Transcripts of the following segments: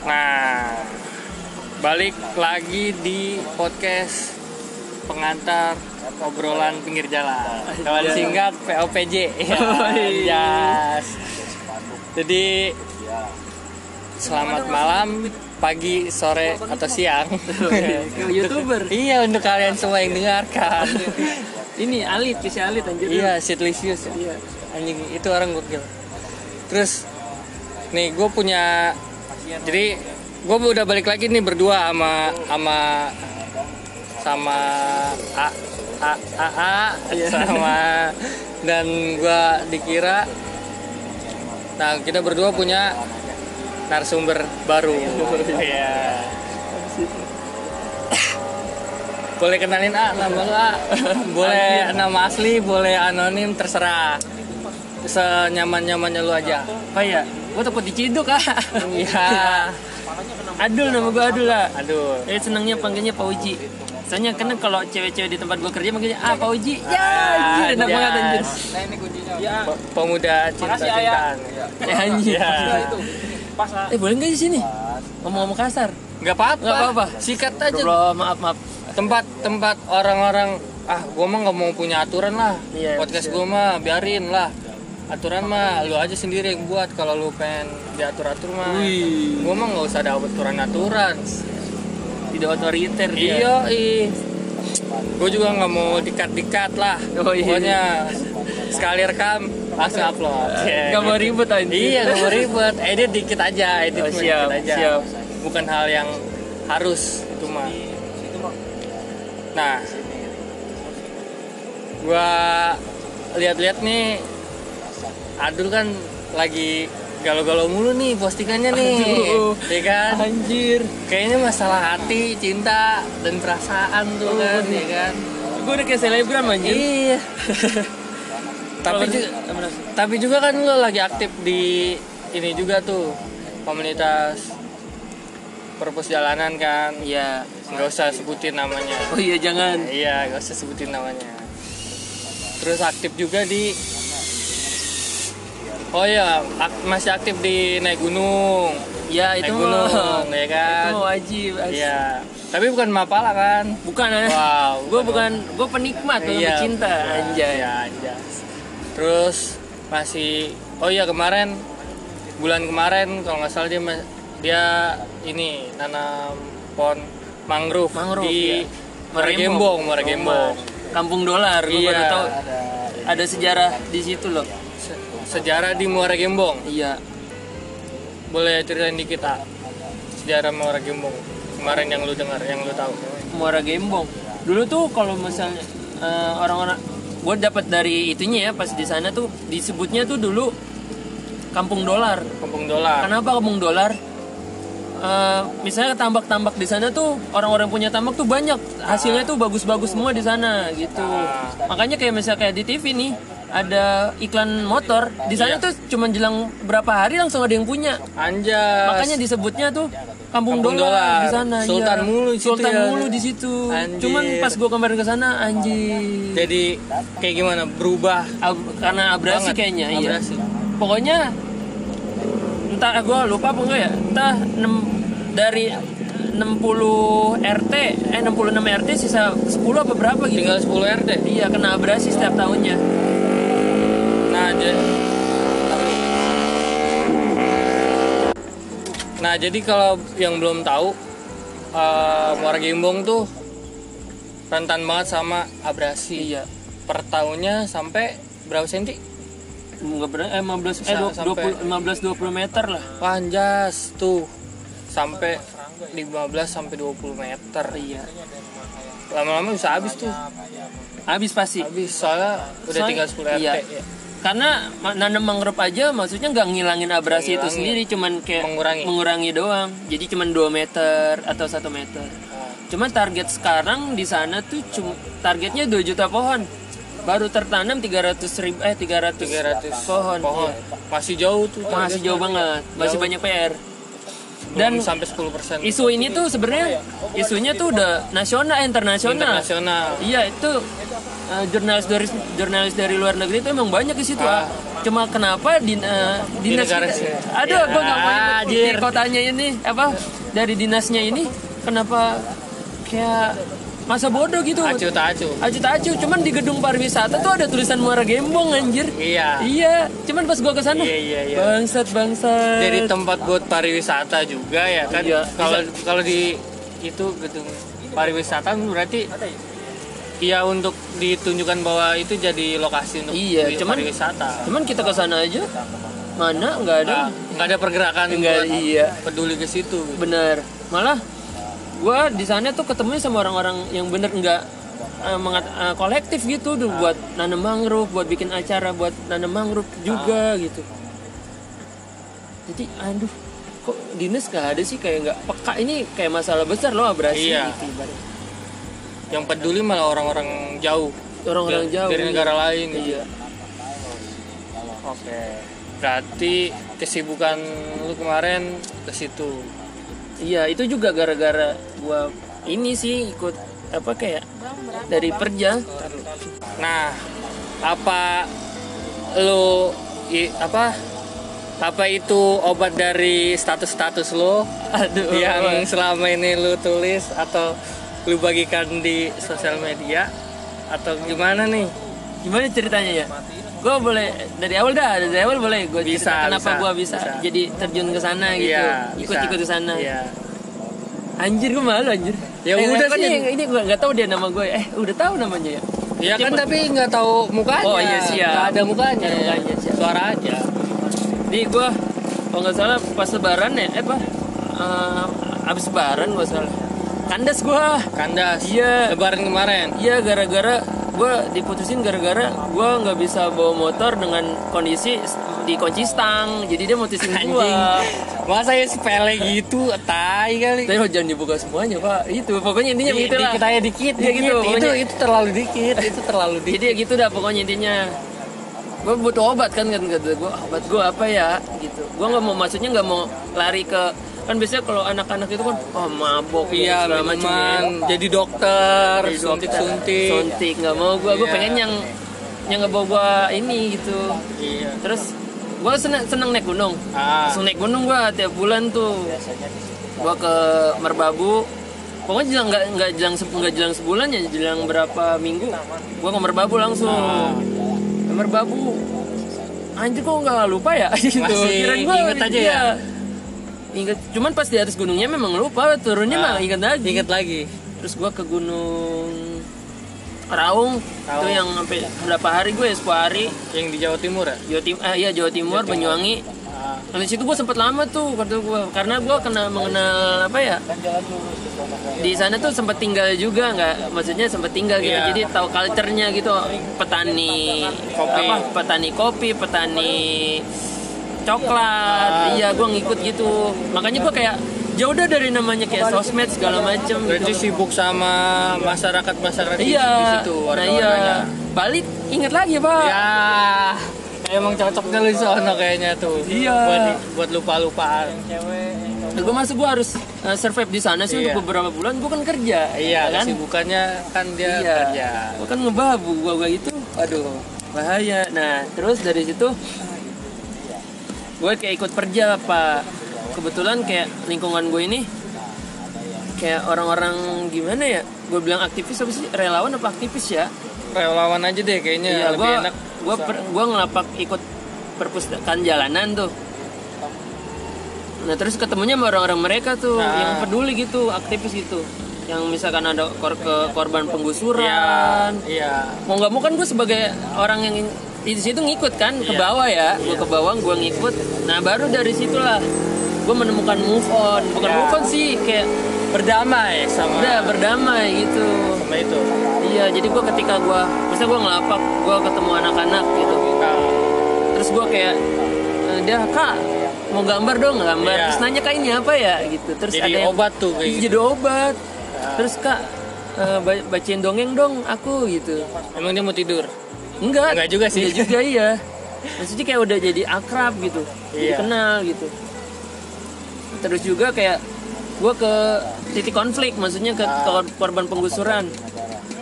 Nah, balik lagi di podcast pengantar obrolan pinggir jalan. Kalau disingkat POPJ. Ya, yes. Jadi selamat malam, pagi, sore atau siang. youtuber iya untuk kalian semua yang dengarkan. ini alit bisa alit anjir iya, Sitlisius. Iya. Anjing itu orang gokil. Terus nih gue punya jadi gue udah balik lagi nih berdua sama sama sama A A A, A Iya. sama dan gue dikira nah kita berdua punya narasumber baru. Iya. boleh kenalin A nama lu A? Boleh nama asli boleh anonim terserah. Senyaman nyamannya lu aja. Apa ya gue takut diciduk ah. Iya. Adul nama gue Adul lah aduh eh senangnya panggilnya Pak Uji. Soalnya karena kalau cewek-cewek di tempat gue kerja manggilnya ah Pak Uji. Ya Ah, anjir enak yes. banget anjir. Ya pemuda cinta-cintaan eh anjir. Ya eh boleh nggak di sini? Ngomong-ngomong kasar. Nggak apa-apa. Nggak apa-apa. sikat aja. Bro, maaf maaf. Tempat tempat orang-orang ah gua mah nggak mau punya aturan lah. Iya, podcast gua mah biarin lah aturan mah lu aja sendiri yang buat kalau lu pengen diatur atur mah Wih. gua mah nggak usah ada aturan aturan tidak otoriter dia. iya ih gua juga nggak mau dikat dikat lah Oh, iya. pokoknya sekali rekam langsung upload Ya, Gak mau ribet anjir Iya, gak mau ribet. Edit dikit aja, edit Oh, siap, dikit aja. siap. Bukan hal yang harus itu mah. Nah, gua lihat-lihat nih Adul kan lagi galau-galau mulu nih postingannya nih. Aduh. Ya kan? anjir Kayaknya masalah hati, cinta, dan perasaan tuh Oh, kan, ya kan? gue udah kayak selebgram anjir Iya. tapi juga, tapi juga kan lo lagi aktif di ini juga tuh komunitas perpus jalanan kan Iya. nggak usah sebutin namanya Oh iya jangan. iya nggak usah sebutin namanya terus aktif juga di oh iya ak- masih aktif di naik gunung Ya naik itu gunung mah. ya kan Itu wajib. iya tapi bukan mapala kan Bukan wow Gue bukan gue penikmat, gue Iya, cinta anjay. Iya, anjay. Terus masih oh iya kemarin bulan kemarin kalau nggak salah dia dia ini nanam pohon mangrove, Mangrove, di iya. Muara Gembong, Muara Gembong. Kampung dolar, gue Iya. baru tahu ada sejarah di situ loh. Se- Sejarah di Muara Gembong. Iya. Boleh ceritain dikit ah. Sejarah Muara Gembong. Kemarin yang lu dengar, yang lu tahu. Muara Gembong. Dulu tuh kalau misalnya eh, orang-orang gue dapat dari itunya ya pas di sana tuh disebutnya tuh dulu Kampung Dolar. Kampung Dolar. Kenapa Kampung Dolar? Eh, misalnya tambak-tambak di sana tuh orang-orang punya tambak tuh banyak hasilnya tuh bagus-bagus semua di sana gitu makanya kayak misalnya kayak di TV nih ada iklan motor di sana Iya. tuh cuma jelang berapa hari langsung ada yang punya Anjas. makanya disebutnya tuh Kampung, Kampung Dolar, Dolar. di sana Sultan iya. mulu di situ Sultan ya. mulu di situ Anjir. cuman pas gua kemarin ke sana anjir jadi kayak gimana? Berubah Ab- karena abrasi banget. kayaknya iya Abrasi. pokoknya entah gue lupa apa enggak ya entah nem- dari 60 RT eh 66 RT sisa 10 apa berapa gitu Tinggal 10 RT. iya kena abrasi setiap tahunnya Nah, jadi Nah, jadi kalau yang belum tahu eh, Muara Gembong tuh rentan banget sama abrasi. iya Per tahunnya sampai berapa senti? nggak berapa eh 15 eh Sa- 20, sampai- 15 20 meter lah Panjas tuh sampai 15 sampai 20 meter. iya Lama-lama bisa habis tuh. habis pasti Habis soalnya udah tinggal 10 RT. iya. ya. Karena nanam mangrove aja maksudnya nggak ngilangin abrasi itu Ngilangin. sendiri cuman kayak Mengurangi. mengurangi doang jadi cuman 2 meter atau satu meter Nah, Cuman target sekarang di sana tuh cuma targetnya 2 juta pohon. Baru tertanam 300 ribu eh 300, 300 pohon. pohon. iya. Masih jauh tuh. Masih jauh banget, masih Jauh. banyak PR. Dan Dan sampai 10% isu ini tuh sebenarnya isunya tuh udah nasional, internasional. internasional. Iya, itu eh, jurnalis dari jurnalis dari luar negeri itu emang banyak di situ. Ah, cuma kenapa di, eh, dinas negara kita- sih. aduh Ya, gue nggak mau nyebut di kotanya ini apa? Dari dinasnya ini kenapa kayak masa bodoh gitu? Acu tak acu. Acu tak acu. Cuman di gedung pariwisata tuh ada tulisan Muara Gembong anjir. Iya. Iya. Cuman pas gua ke sana Iya, iya, iya. bangsat bangsat. Jadi tempat buat pariwisata juga ya kan? Iya, kalau kalau di itu gedung pariwisata berarti Iya untuk ditunjukkan bahwa itu jadi lokasi untuk Iya, cuman- pariwisata. cuman kita ke sana aja mana nggak ada nggak ada pergerakan Nggak, buat iya. peduli ke situ. gitu. bener malah gua di sana tuh ketemu sama orang-orang yang bener nggak eh, mengat- eh, kolektif gitu tuh buat nanam mangrove buat bikin acara buat nanam mangrove juga gitu jadi aduh kok dinas gak ada sih kayak nggak peka ini kayak masalah besar loh abrasi Iya. gitu ibaratnya. Yang peduli malah orang-orang jauh orang-orang dari- jauh dari negara lain. gitu. iya Oke. Berarti kesibukan lu kemarin ke situ. iya itu juga gara-gara gua ini sih ikut apa kayak dari perja Nah, apa lu i- apa apa itu obat dari status-status lo aduh yang selama ini lu tulis atau lu bagikan di sosial media atau gimana nih? Gimana ceritanya ya? Gue boleh dari awal dah, dari awal boleh gue Bisa, kenapa gue bisa, bisa. jadi terjun ke sana gitu, Iya, ikut-ikut ke sana. Iya. Anjir gue malu anjir. Ya Eh, udah kan sih. Ini, ini gue nggak tahu dia nama gue. Eh udah tahu namanya ya. Ya kan tapi nggak tahu mukanya. Oh, iya, siap. Nggak ada mukanya. Nggak ada mukanya, siap. Suara aja. Di gue kalau nggak salah pas lebaran ya, eh apa? Uh, abis lebaran gue salah. Kandas gue. Kandas. Iya. Lebaran kemarin. Iya gara-gara gue diputusin gara-gara gue nggak bisa bawa motor dengan kondisi dikunci stang jadi dia mutusin Anjing. Masa ya sepele gitu, tai kali. Tapi jangan dibuka semuanya pak. Itu pokoknya intinya Di- begitu lah. dikit aja dikit, dikit. gitu, itu pokoknya. itu terlalu dikit, itu terlalu dikit. Jadi ya gitu dah pokoknya intinya. Gue butuh obat kan kan kata gue obat gue apa ya gitu. Gue nggak mau maksudnya nggak mau lari ke kan biasanya kalau anak-anak itu kan oh mabok Iya, segala macam ya. jadi dokter, Jadi dokter, suntik-suntik. suntik nggak mau gue gue Iya. pengen yang yang ngebawa gue ini gitu. Iya. Terus gue seneng seneng naik gunung. Ah, Langsung naik gunung gua tiap bulan tuh. Gua ke Merbabu. Pokoknya jelang nggak nggak jelang nggak jelang sebulan ya, jelang berapa minggu. Gua ke Merbabu langsung. Ah. Merbabu. Anjir kok nggak lupa ya? gitu. Masih Kirain gua, inget aja iya. ya? Ingat, cuman pas di atas gunungnya memang lupa, turunnya Ah, mah ingat lagi. inget lagi. Terus gua ke gunung Raung, itu Raung. yang sampai berapa hari gue ya, 10 hari. Yang di Jawa Timur ya? Jawa Timur, eh, iya Jawa Timur, Banyuwangi. Ah, Nah, di situ gue sempet lama tuh kata gue karena gue kena mengenal apa ya di sana tuh sempat tinggal juga nggak maksudnya sempat tinggal gitu Iya. jadi tahu culture-nya gitu petani Kopi. apa petani kopi petani coklat. Iya gue ngikut gitu. Makanya gue kayak jauh dah dari namanya kayak sosmed segala macem berarti gitu. sibuk sama masyarakat masyarakat di- di iya. situ nah iya. balik inget lagi pak. Ya, emang cocok kali sono kayaknya tuh. Iya. Buat buat lupa-lupaan. gue masuk gue harus uh, survive di sana sih Iya. untuk beberapa bulan. Gue kan kerja Iya, kan? kesibukannya kan dia iya. kerja. gue kan ngebabu gue gue itu aduh bahaya. Nah terus dari situ gue kayak ikut perja pak. Kebetulan kayak lingkungan gue ini kayak orang-orang gimana ya? Gue bilang aktivis apa sih? Relawan apa aktivis ya? Relawan aja deh kayaknya iya lebih gue enak. gue gue ngelapak ikut perpustakaan jalanan tuh. Nah terus ketemunya sama orang-orang mereka tuh Nah. yang peduli gitu aktivis gitu. Yang misalkan ada kor ke korban penggusuran. Iya. mau nggak mau kan gue sebagai orang yang di situ ngikut kan ke bawah ya. Gue ke bawah gue ngikut. Nah baru dari situlah gue menemukan move on. Bukan Ya. move on sih kayak Berdamai sama udah berdamai gitu. sama itu. iya jadi gue ketika gue misalnya gue ngelapak gue ketemu anak-anak gitu. Terus gue kayak "Eh, dia kak mau gambar dong gambar. Iya. terus nanya kak ini apa ya? Gitu. Terus jadi ada yang obat tuh kayak gitu. jadi obat terus kak eh, ba- bacain dongeng dong aku gitu. Emang dia mau tidur? Enggak Enggak juga sih. Enggak juga iya maksudnya kayak udah jadi akrab gitu jadi Iya. kenal gitu terus juga kayak gue ke titik konflik maksudnya ke, ke korban penggusuran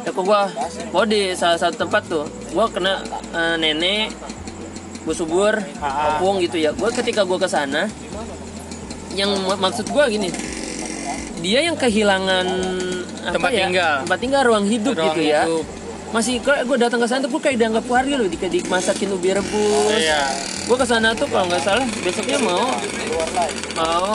ya kok gue oh di salah satu tempat tuh gue kena eh, nenek gue subur Ah. opung gitu ya gue ketika gue ke sana yang mak- maksud gue gini dia yang kehilangan apa Tempat ya, tinggal. tempat tinggal ruang hidup Ruang gitu ya hidup. Masih kok gue datang ke sana tuh gue kayak dianggap warga loh di dimasakin ubi rebus. Iya. gue ke sana tuh kalau nggak salah besoknya mau. Mau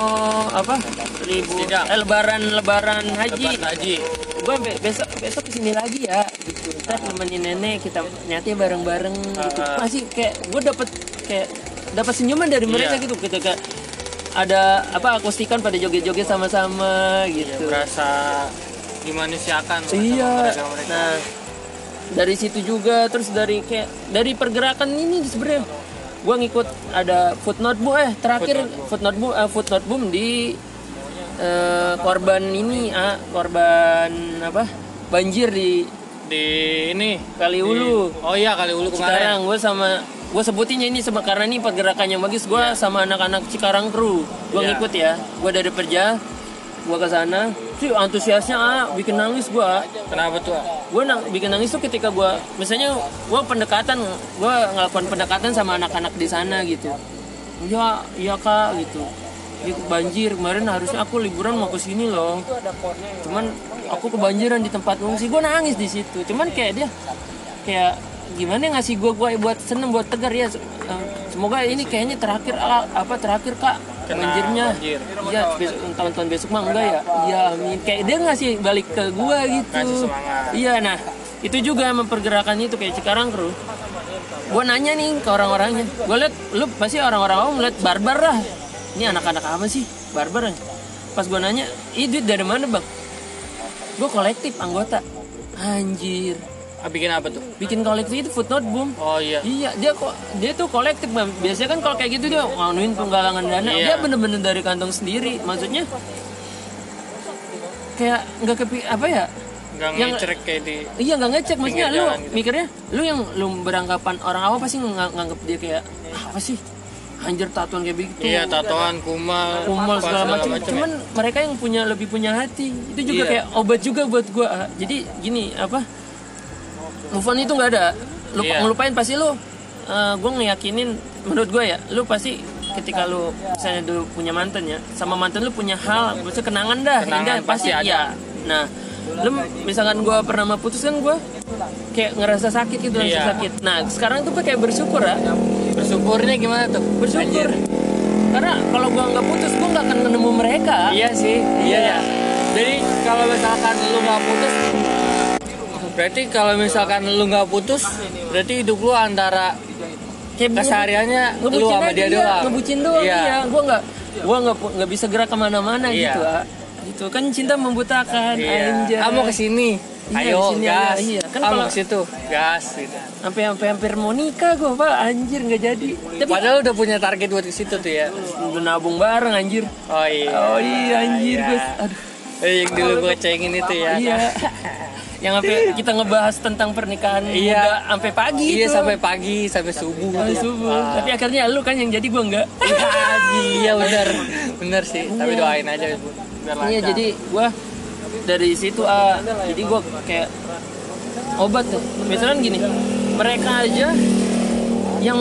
apa? Ribu Tidak. eh, lebaran lebaran haji. Lebat haji. gue besok besok ke sini lagi ya. Gitu. Ntar nemenin nenek kita nyatnya bareng bareng gitu masih kayak gue dapet kayak dapat senyuman dari mereka Iya. gitu. Ketika ada apa akustikan pada joget-joget sama-sama gitu. Berasa dimanusiakan sama iya. mereka-mereka. nah dari situ juga terus dari kayak dari pergerakan ini sebenarnya gue ngikut ada footnote boom eh terakhir footnote boom. eh, footnote boom di eh, korban ini ah korban apa banjir di di ini Kaliulu. oh iya kali ulu kemarin. Sekarang gue sama gue sebutinnya ini sama karena ini pergerakan yang bagus gue sama anak-anak Cikarang Kru gue Iya. ngikut ya gue dari Perja gue ke sana sih antusiasnya ah, bikin nangis gue kenapa tuh gue nang bikin nangis tuh ketika gue misalnya gue pendekatan gue ngelakukan pendekatan sama anak-anak di sana gitu. Ya iya kak gitu. Ini banjir kemarin harusnya aku liburan mau ke sini loh. Cuman aku kebanjiran di tempat ngungsi gue nangis di situ. Cuman kayak dia kayak gimana ngasih gue gue buat seneng buat tegar ya. Eh, semoga ini kayaknya terakhir ah, apa terakhir kak Kena banjirnya banjir. iya besok tahun-tahun besok mah enggak ya iya amin kayak dia ngasih balik ke gue gitu. Iya, nah itu juga mempergerakan itu kayak Cikarang kru. Gue nanya nih ke orang-orangnya, gue liat lu pasti orang-orang awam liat barbar lah. Ini anak-anak apa sih barbar? Pas gue nanya, ih duit dari mana bang? Gue kolektif anggota. Anjir, bikin apa tuh bikin kolektif itu footnote boom. oh iya Iya, dia kok dia tuh kolektif bang. Biasanya kan kalau kayak gitu dia nganuin penggalangan dana. Iya. Dia bener-bener dari kantong sendiri. Maksudnya kayak nggak kepi apa ya? nggak ngecerek kayak di Iya nggak ngecek maksudnya lu gitu. mikirnya lu yang lu beranggapan orang awam pasti ngang- nganggep dia kayak "Ah, apa sih anjir tatuan kayak begitu iya tatoan kumal kumal apa, segala macam ya. cuman mereka yang punya lebih punya hati itu juga Iya. kayak obat juga buat gua Ah, jadi gini apa move on itu nggak ada. Lu Iya. ngelupain pasti lu eh, gua ngeyakinin menurut gua ya lu pasti ketika lu misalnya dulu punya mantan ya sama mantan lu punya hal maksudnya kenangan dah Kenangan indah pasti ada. ya nah lu misalkan gua pernah mau putus kan gua kayak ngerasa sakit gitu ngerasa Iya. sakit. Nah sekarang tuh kayak bersyukur ya. Bersyukurnya gimana tuh? Bersyukur. Karena kalau gua nggak putus gua nggak akan ketemu mereka. Iya sih iya. Ya jadi kalau misalkan lu nggak putus berarti kalau misalkan lu nggak putus berarti hidup lu antara kesehariannya lu sama dia doang ngebucin doang iya iya gua nggak gua nggak nggak bisa gerak ke mana-mana Iya. gitu ah. gitu kan cinta membutakan Iya. anjay Kamu ke sini, Iya, ayo ke sini, gas. iya, iya. Kan Kamu kalau- ke situ, gas. Gitu. sampai sampai hampir mau nikah gua pak anjir nggak jadi tapi Padahal udah punya target buat ke situ tuh ya. udah nabung bareng anjir Oh iya. oh iya anjir Iya. gua aduh Eh, yang dulu gue cengin itu ya. iya yang sampai kita ngebahas tentang pernikahan Iya. sampai pagi Iya tuh. sampai pagi sampai subuh. Sampai tuh. subuh Ah. tapi akhirnya lu kan yang jadi gua enggak Iya, iya bener, bener sih. Tapi doain aja Bu. biar lancar. Iya jadi gua dari situ ah jadi gua kayak obat tuh. Misalnya gini, mereka aja yang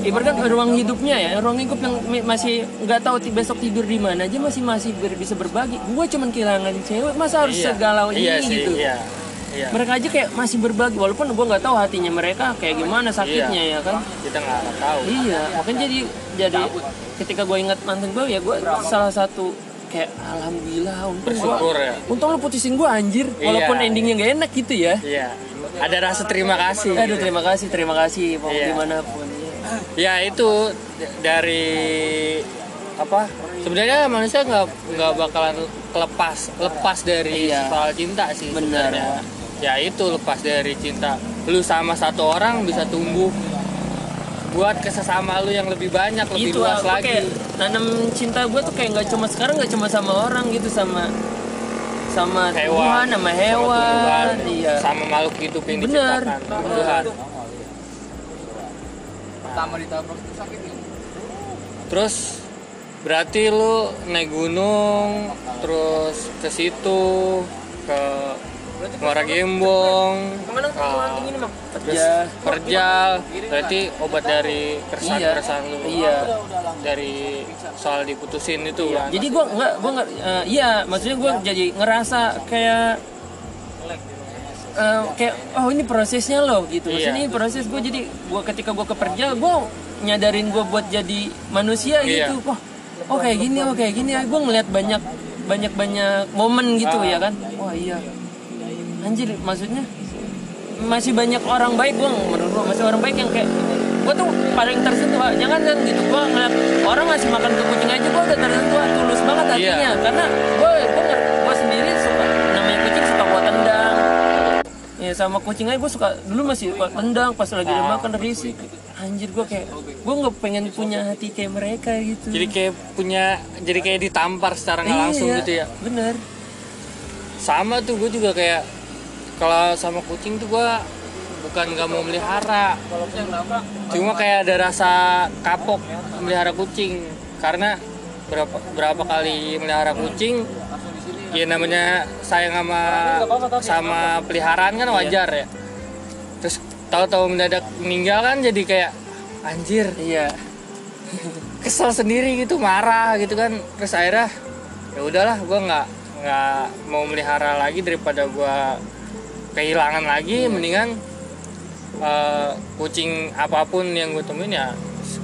ibaratkan ruang hidupnya ya, ruang hidup yang masih nggak tahu besok tidur di mana aja masih masih ber- bisa berbagi. Gua cuman kehilangan cewek, masa harus Iya. segalau iya ini sih, gitu. Iya. Iya. Mereka aja kayak masih berbagi walaupun gua nggak tahu hatinya mereka kayak gimana sakitnya ya kan. Kita nggak tahu. Iya, makanya jadi jadi ketika gue ingat mantan gue ya gue salah satu kayak alhamdulillah untung gua- Bersyukur ya. untung lu putusin gue anjir walaupun Iya. endingnya gak enak gitu ya. Iya. Ada rasa terima kasih. Aduh terima kasih terima kasih mau Iya. di mana pun. Ya itu dari apa? Sebenarnya manusia nggak nggak bakalan lepas lepas dari Iya. soal cinta sih. Benar. Ya itu lepas dari cinta. Lu sama satu orang bisa tumbuh buat ke sesama lu yang lebih banyak, lebih Itu luas aku lagi. kayak nanam cinta gue tuh kayak nggak cuma sekarang nggak cuma sama orang gitu sama sama Tuhan Hewan, sama sama hewan, tumbuhan, iya. sama makhluk hidup yang Bener. diciptakan Tuhan. Terus berarti lu naik gunung terus ke situ ke muara gembong terus Kerja. perjal berarti obat dari keresahan Iya. keresahan lu Iya. dari soal diputusin itu kan Jadi gua nggak gua nggak eh, iya, maksudnya gua jadi ngerasa kayak eh, kayak oh ini prosesnya loh gitu. Maksudnya Iya. ini proses gua jadi gua ketika gua ke Perja gua nyadarin gua buat jadi manusia Iya. gitu. Oh, oh kayak gini, oh kayak gini. Gua ngeliat banyak banyak banyak momen gitu Ah. ya kan. Wah iya. Anjir, maksudnya masih banyak orang baik gua menurut gua. Masih orang baik yang kayak gua tuh paling tersentuh jangan kan gitu. Gua ngeliat orang ngasih makan ke kucing aja gua udah tersentuh tulus banget hatinya. Iya. karena gua gua nger- gua sendiri suka namanya kucing suka gua tendang ya sama kucing aja gua suka dulu masih suka tendang pas lagi dia makan risik. Anjir gua kayak gua nggak pengen punya hati kayak mereka gitu. Jadi kayak punya jadi kayak ditampar secara nggak langsung Iya, gitu ya? bener. Sama tuh gue juga kayak kalau sama kucing tuh gue bukan nggak mau melihara. Cuma kayak ada rasa kapok melihara kucing. Karena berapa berapa kali melihara kucing ya namanya sayang sama sama peliharaan kan wajar ya. Terus tahu-tahu mendadak meninggal kan jadi kayak anjir. Iya. Kesel sendiri gitu marah gitu kan. Terus akhirnya ya udahlah gue nggak nggak mau melihara lagi daripada gue kehilangan lagi mendingan eh, kucing apa pun yang gue temuin ya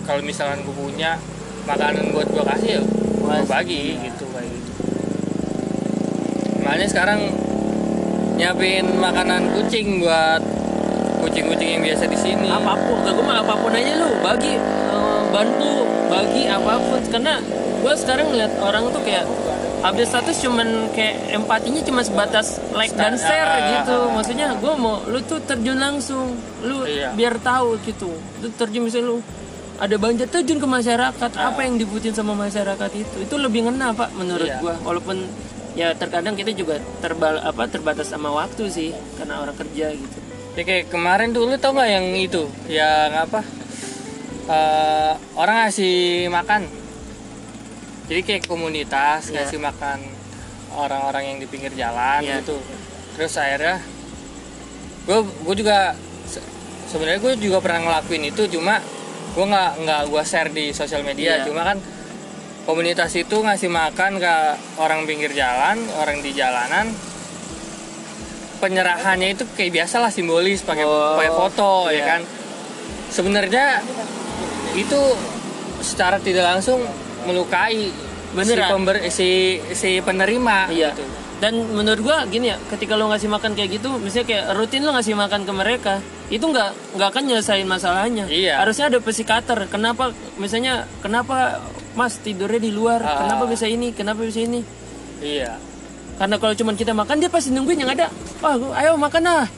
kalau misalkan gue punya makanan buat gue kasih ya gue bagi gitu kayak gitu. Makanya sekarang nyiapin makanan kucing buat kucing-kucing yang biasa di sini. Apa pun gue mah apa pun aja lu. Bagi eh, bantu bagi apa pun. Karena gue sekarang ngeliat orang tuh kayak update status cuman kayak empatinya cuma sebatas like dan share gitu. Maksudnya gue mau lu tuh terjun langsung. Lu Iya. biar tahu gitu. Lu terjun misalnya lu ada banjir terjun ke masyarakat. Apa yang dibutuhin sama masyarakat itu? Itu lebih ngena pak menurut Iya. gua. Walaupun ya terkadang kita juga terbal apa terbatas sama waktu sih karena orang kerja gitu. Ya kayak kemarin tuh lu tau nggak yang itu? Yang apa? Eh, orang ngasih makan jadi kayak komunitas Iya. ngasih makan orang-orang yang di pinggir jalan Iya. gitu terus akhirnya gue gue juga se- sebenarnya gue juga pernah ngelakuin itu cuma gue nggak nggak gue share di sosial media Iya. cuma kan komunitas itu ngasih makan ke orang pinggir jalan orang di jalanan penyerahannya itu kayak biasa lah simbolis pakai Oh, pakai foto ya iya. kan sebenarnya itu secara tidak langsung melukai si, Beneran. pember- si si penerima Iya. gitu. Dan menurut gua gini ya, ketika lo ngasih makan kayak gitu, misalnya kayak rutin lo ngasih makan ke mereka, itu nggak nggak akan nyelesain masalahnya. Iya. Harusnya ada psikater. Kenapa misalnya kenapa Mas tidurnya di luar? Ah. Kenapa bisa ini? Kenapa bisa ini? iya Karena kalau cuma kita makan dia pasti nungguin yang ada. Wah, ayo makan lah.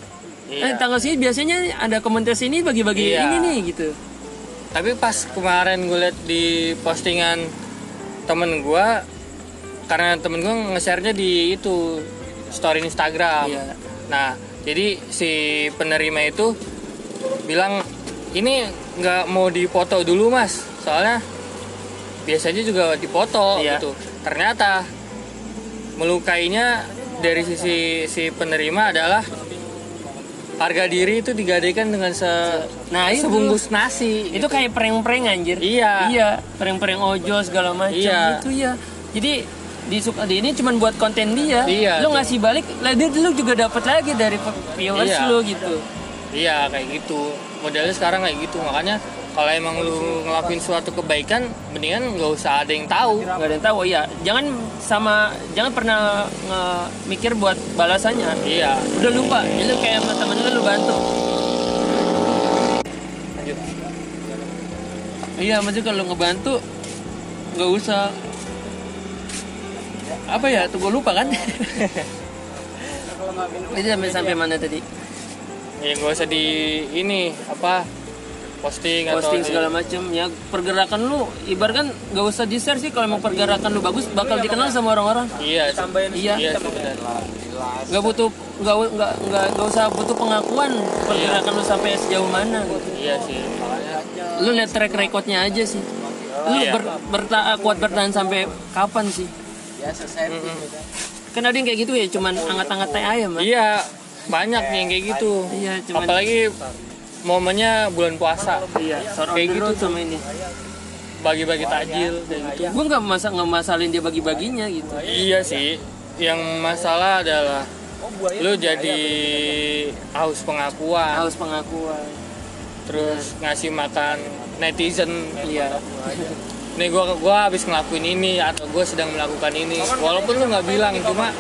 Eh, iya tanggal sini biasanya ada komunitas ini bagi-bagi Iya. ini nih gitu. Tapi pas kemarin gue liat di postingan temen gue karena temen gue nge-share-nya di itu story Instagram Iya. nah jadi si penerima itu bilang ini nggak mau dipoto dulu mas soalnya biasanya juga dipoto Iya. gitu ternyata melukainya dari sisi si penerima adalah harga diri itu digadaikan dengan se Nah, itu. sebungkus nasi Itu kayak prank-prank anjir. Iya. Iya, prank-prank ojol segala macam Iya. itu ya. Jadi di suka di ini cuman buat konten dia. Iya, Lu ngasih balik, lah dia lu juga dapat lagi dari viewers Iya. lu gitu. Iya kayak gitu modelnya sekarang kayak gitu makanya kalau emang lu ngelakuin suatu kebaikan mendingan nggak usah ada yang tahu Gak ada yang tahu ya. Jangan sama jangan pernah nge- mikir buat balasannya. iya Udah lupa, itu kayak sama temen lu lu bantu. lanjut Iya, maksudnya kalau ngebantu nggak usah apa ya tuh gue lupa kan itu sampai sampai mana tadi ya nggak usah di ini apa posting, posting atau di- segala macam ya pergerakan lu ibaratkan nggak usah di share sih kalau emang pergerakan lu bagus bakal dikenal sama orang-orang iya sih. Iya. iya nggak butuh nggak nggak nggak nggak usah butuh pengakuan pergerakan lu sampai sejauh mana gitu. iya sih makanya lu lihat track recordnya aja sih lu Iya. ber, berta- kuat bertahan sampai kapan sih Mm-mm. kan ada yang kayak gitu ya cuman angkat-angkat teh ayam kan? iya banyak yang kayak gitu iya cuman apalagi momennya bulan puasa. Iya kayak gitu sama ini. Bagi-bagi takjil kayak gitu. gue nggak masa nggak masalin dia bagi-baginya gitu. Iya sih. Yang masalah adalah lu jadi haus pengakuan. Haus pengakuan. Terus ngasih makan netizen. Iya. Nih gua gua habis ngelakuin ini atau gua sedang melakukan ini. Walaupun lu nggak bilang cuma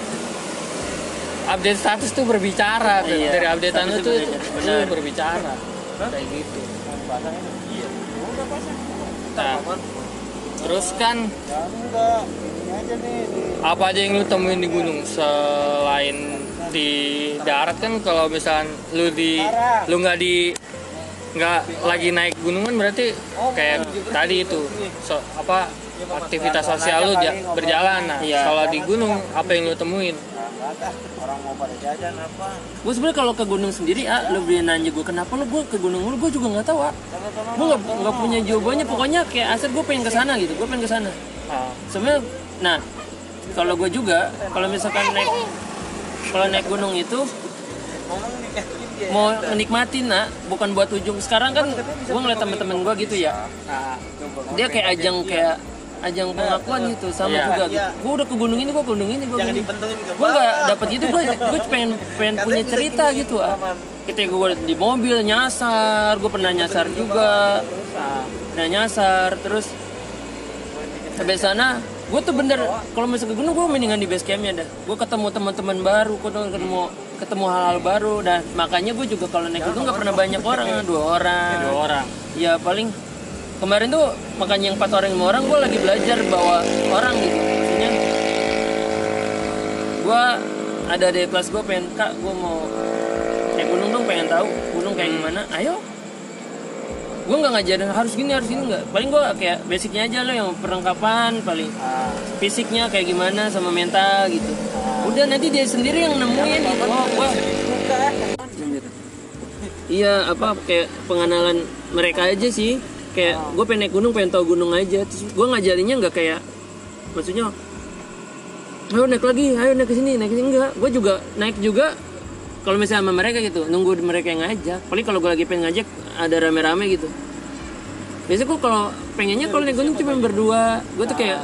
update status tuh berbicara. Iya, dari updatean lu status tuh kayak gitu. Nah, terus kan apa aja yang lu temuin di gunung selain di darat kan? Kalau misalkan lu di lu nggak di nggak lagi naik gunungan berarti kayak tadi itu so, apa aktivitas sosial lu ja- berjalan. Nah Iya. kalau di gunung apa yang lu temuin gue sebenarnya kalau ke gunung sendiri ah lo beli nanya gue kenapa lo gue ke gunung lu gue juga nggak tahu ah gue nggak nggak punya jawabannya. Pokoknya kayak asal gue pengen ke sana gitu gue pengen ke sana. Ah, sebenarnya nah kalau gue juga kalau misalkan naik kalau naik gunung itu mau menikmatin nak bukan buat ujung. Sekarang kan gue ngeliat temen-temen gue gitu ya. ah, dia kayak ajang kayak ajang pengakuan gitu sama Iya. juga. Gitu. gue udah ke gunung ini gue ke gunung ini gue gue nggak dapet itu gue gue pengen pengen punya cerita gitu ah. Ketika gue di mobil nyasar. Gue pernah nyasar juga. Ah. pernah nyasar terus sampai sana gue tuh bener kalau misalnya ke gunung gue mendingan di base campnya dah. Gue ketemu teman-teman baru gue tuh ketemu ketemu hal-hal baru. Dan makanya gue juga kalau naik gunung nggak pernah banyak orang dua orang. Dua orang. Ya paling kemarin tuh makanya yang empat orang lima orang gue lagi belajar bawa orang gitu maksudnya. Gue ada di kelas gue pengen kak gue mau naik gunung dong pengen tahu gunung kayak gimana. Ayo. Gue nggak ngajarin harus gini harus gini nggak. Paling gue kayak basicnya aja loh yang perlengkapan paling Ah, fisiknya kayak gimana sama mental gitu. Udah nanti dia sendiri yang nemuin gitu. oh gua iya apa kayak pengenalan mereka aja sih kayak gue pengen naik gunung pengen tahu gunung aja. Terus gue ngajarinnya nggak kayak maksudnya ayo naik lagi ayo naik ke sini naik ke sini. Enggak gue juga naik juga kalau misalnya sama mereka gitu nunggu mereka yang ngajak. Paling kalau gue lagi pengen ngajak ada rame-rame gitu. Biasanya gue kalau pengennya kalau naik gunung cuma berdua. Gue tuh kayak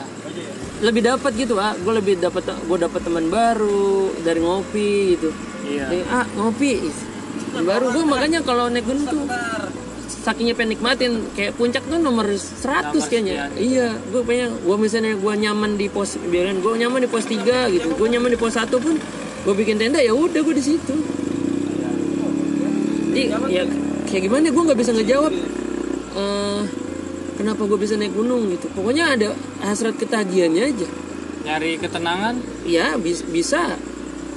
lebih dapat gitu ah gue lebih dapat gue dapat teman baru dari ngopi gitu. Iya. Dari, ah ngopi. Baru gue makanya kalau naik gunung tuh sakingnya pengen nikmatin kayak puncak tuh nomor 100 kayaknya. iya gue pengen gue misalnya gue nyaman di pos biarin gue nyaman di pos 3 gitu. Gue nyaman di pos 1 pun gue bikin tenda ya udah gue di situ. Jadi ya kayak gimana? Gue nggak bisa ngejawab eh, kenapa gue bisa naik gunung gitu. Pokoknya ada hasrat ketagihannya aja. Nyari ketenangan? Ya bis- bisa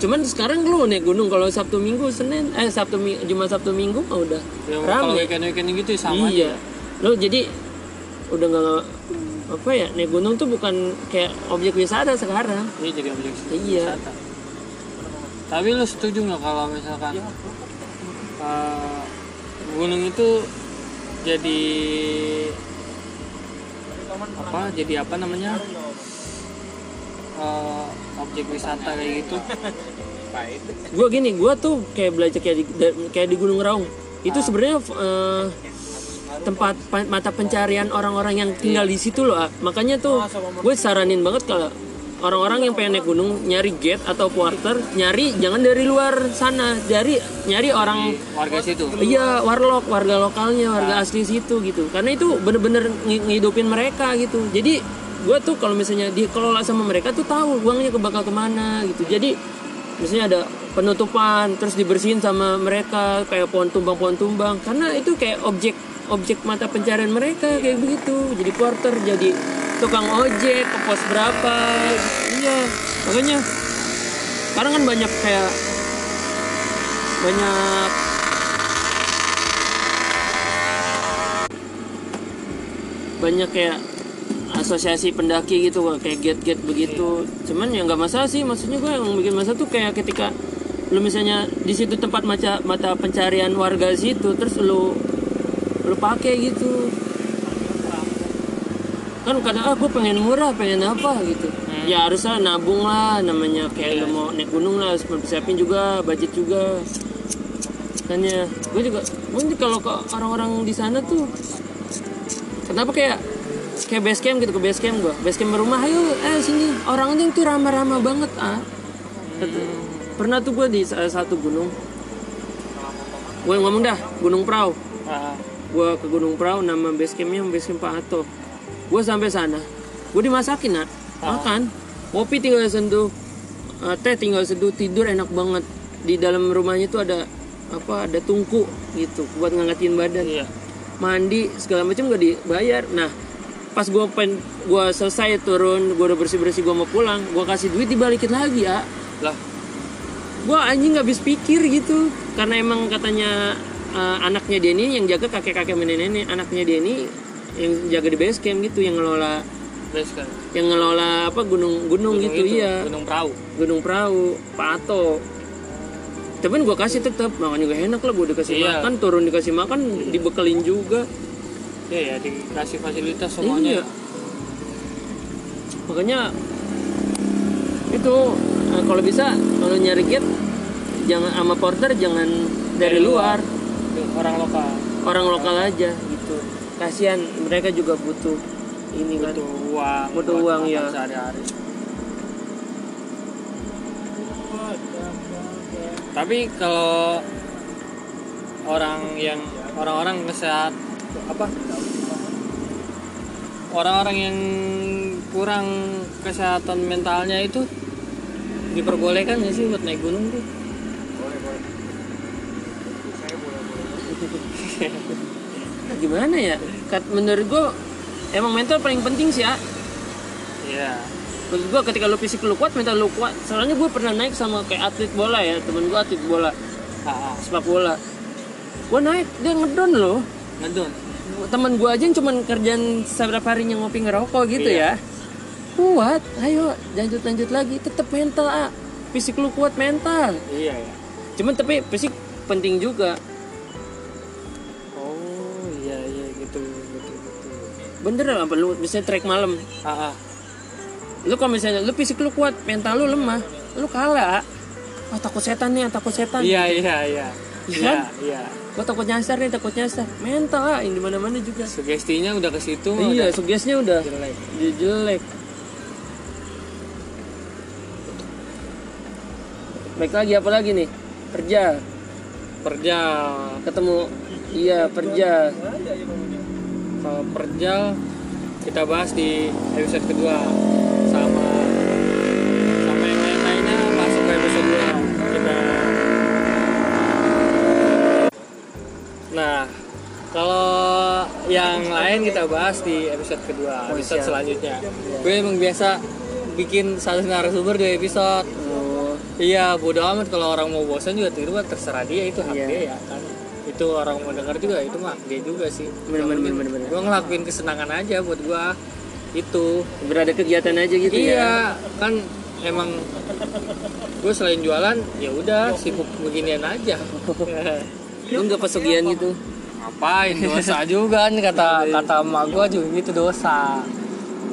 cuman sekarang lu naik gunung kalau sabtu minggu senin eh sabtu jumat sabtu minggu mah udah ya, kalau rame weekend weekend gitu sama aja. iya lo jadi udah nggak apa ya naik gunung tuh bukan kayak objek wisata sekarang Iya jadi objek iya wisata. Tapi lu setuju nggak kalau misalkan eh, gunung itu jadi apa? Jadi apa namanya? Objek wisata kayak gitu. gue gini gue tuh kayak belajar kayak di, kayak di Gunung Raung itu sebenarnya eh, tempat pa- mata pencarian orang-orang yang tinggal di situ loh ah. makanya tuh gue saranin banget kalau orang-orang yang pengen naik gunung nyari gate atau porter nyari jangan dari luar sana dari nyari orang Warga situ. Iya, warlock, warga lokalnya, warga asli situ gitu. Karena itu bener-bener ng- ngidupin mereka gitu. Jadi gue tuh kalau misalnya dikelola sama mereka tuh tahu uangnya bakal ke mana gitu. Jadi misalnya ada penutupan, terus dibersihin sama mereka kayak pohon tumbang, pohon tumbang. Karena itu kayak objek objek mata pencarian mereka kayak begitu. Jadi porter, jadi tukang ojek ke pos berapa. Iya, makanya sekarang kan banyak kayak banyak banyak kayak asosiasi pendaki gitu kayak get-get begitu. Cuman ya nggak masalah sih maksudnya gue yang bikin masalah tuh kayak ketika lu misalnya di situ tempat mata mata pencarian warga situ terus lu lu pakai gitu. Kan kadang ah gue pengen murah pengen apa gitu. Hmm. ya haruslah nabung lah namanya kayak lo mau naik gunung lah harus persiapin juga budget juga. Makanya gue juga mungkin kalau ke orang-orang di sana tuh kenapa kayak kayak base camp gitu ke base camp gue base camp rumah ayo eh sini. Orang ini tuh ramah-ramah banget ah. Pernah tuh gue di salah satu gunung. Gue ngomong dah gunung perahu Ah, gue ke gunung perahu nama base campnya base camp Pak Ato gue sampai sana. Gue dimasakin nak. Makan. Kopi tinggal sentuh eh, teh tinggal seduh tidur enak banget. Di dalam rumahnya tuh ada apa ada tungku gitu buat ngangetin badan. Iya. Mandi segala macam gak dibayar. Nah pas gue pen gue selesai turun gue udah bersih bersih gue mau pulang gue kasih duit dibalikin lagi ya lah. Gue anjing nggak habis pikir gitu karena emang katanya eh, anaknya dia ini yang jaga kakek kakek nenek nenek anaknya dia ini yang jaga di base camp gitu yang ngelola best kan yang ngelola apa gunung gunung, gitu itu, iya. Gunung perahu gunung perahu Pak Ato. Tapi gue kasih tetap makanya juga enak lah gue dikasih Iya. makan turun dikasih makan dibekelin juga iya ya dikasih fasilitas semuanya Iya. Makanya itu eh, kalau bisa kalau nyari gate jangan sama porter jangan dari, Dari luar. orang lokal orang lokal aja gitu. Kasihan mereka juga butuh ini kan. butuh uang Butuh uang, ya. sehari-hari tapi kalau orang yang orang-orang kesehat apa orang-orang yang kurang kesehatan mentalnya itu diperbolehkan nggak sih buat naik gunung tuh Gimana ya? Kat menurut gue emang mental paling penting sih ya. iya Menurut gue ketika lu fisik lu kuat, mental lu kuat. Soalnya gue pernah naik sama kayak atlet bola ya, temen gue atlet bola, ah, sepak bola. Gue naik, dia ngedon loh. Ngedon teman gua aja yang cuman kerjaan seberapa harinya ngopi ngerokok gitu ya. Kuat ayo lanjut lanjut lagi tetap mental ah fisik lu kuat mental. Iya ya cuman tapi fisik penting juga. Oh iya iya gitu gitu gitu bener lah apa lu misalnya trek malam. Ah, ah. lu kalau misalnya lu fisik lu kuat mental lu lemah lu kalah ah takut setan nih takut setan. Iya iya iya. Iya iya gua takut nyasar nih takut nyasar. Mental ah yang di mana mana juga. Sugestinya udah ke situ iya udah sugestinya udah jelek. Dia jelek. Baik lagi apa lagi nih? Kerja. Perjal. Ketemu iya perja kalau perjal kita bahas di episode kedua yang lain kita bahas di episode kedua episode siap. selanjutnya gue emang biasa bikin satu narasumber dua episode oh Iya, bodo amat kalau orang mau bosan juga tidur terserah dia itu hak Iya. dia ya kan. Itu orang mau denger juga itu mah dia juga sih. Bener, bener, bener, bener. Gue ngelakuin kesenangan aja buat gua itu. berada kegiatan aja gitu ya iya, kan emang gue selain jualan ya udah sibuk beginian aja. lu nggak pesugihan gitu Ngapain? Dosa juga kan kata kata emak gue juga gitu dosa.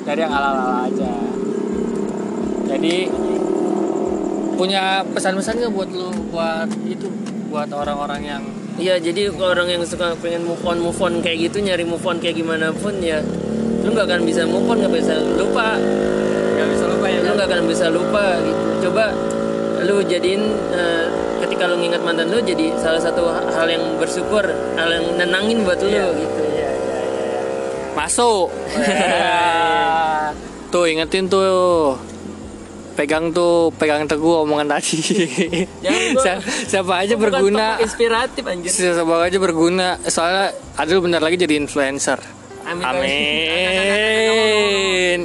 Dari yang ala-ala aja. Jadi punya pesan-pesan nggak buat lu buat itu? Buat orang-orang yang iya jadi orang yang suka pengen move on move on kayak gitu nyari move on kayak gimana pun ya lu nggak akan bisa move on nggak bisa lupa. Nggak bisa lupa ya lu nggak akan bisa lupa gitu. Coba lu jadiin eh, ketika lu ngingat mantan lu jadi salah satu hal yang bersyukur hal yang nenangin buat lu Iya. gitu Iya, iya, iya. Masuk. tuh ingetin tuh. Pegang tuh, pegang teguh omongan tadi. Siapa, siapa aja berguna. inspiratif anjir Siapa aja berguna. Soalnya Adul bentar lagi jadi influencer. Amin. Amin.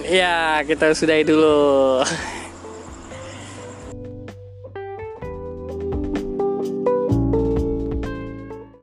Ya, kita sudahi dulu.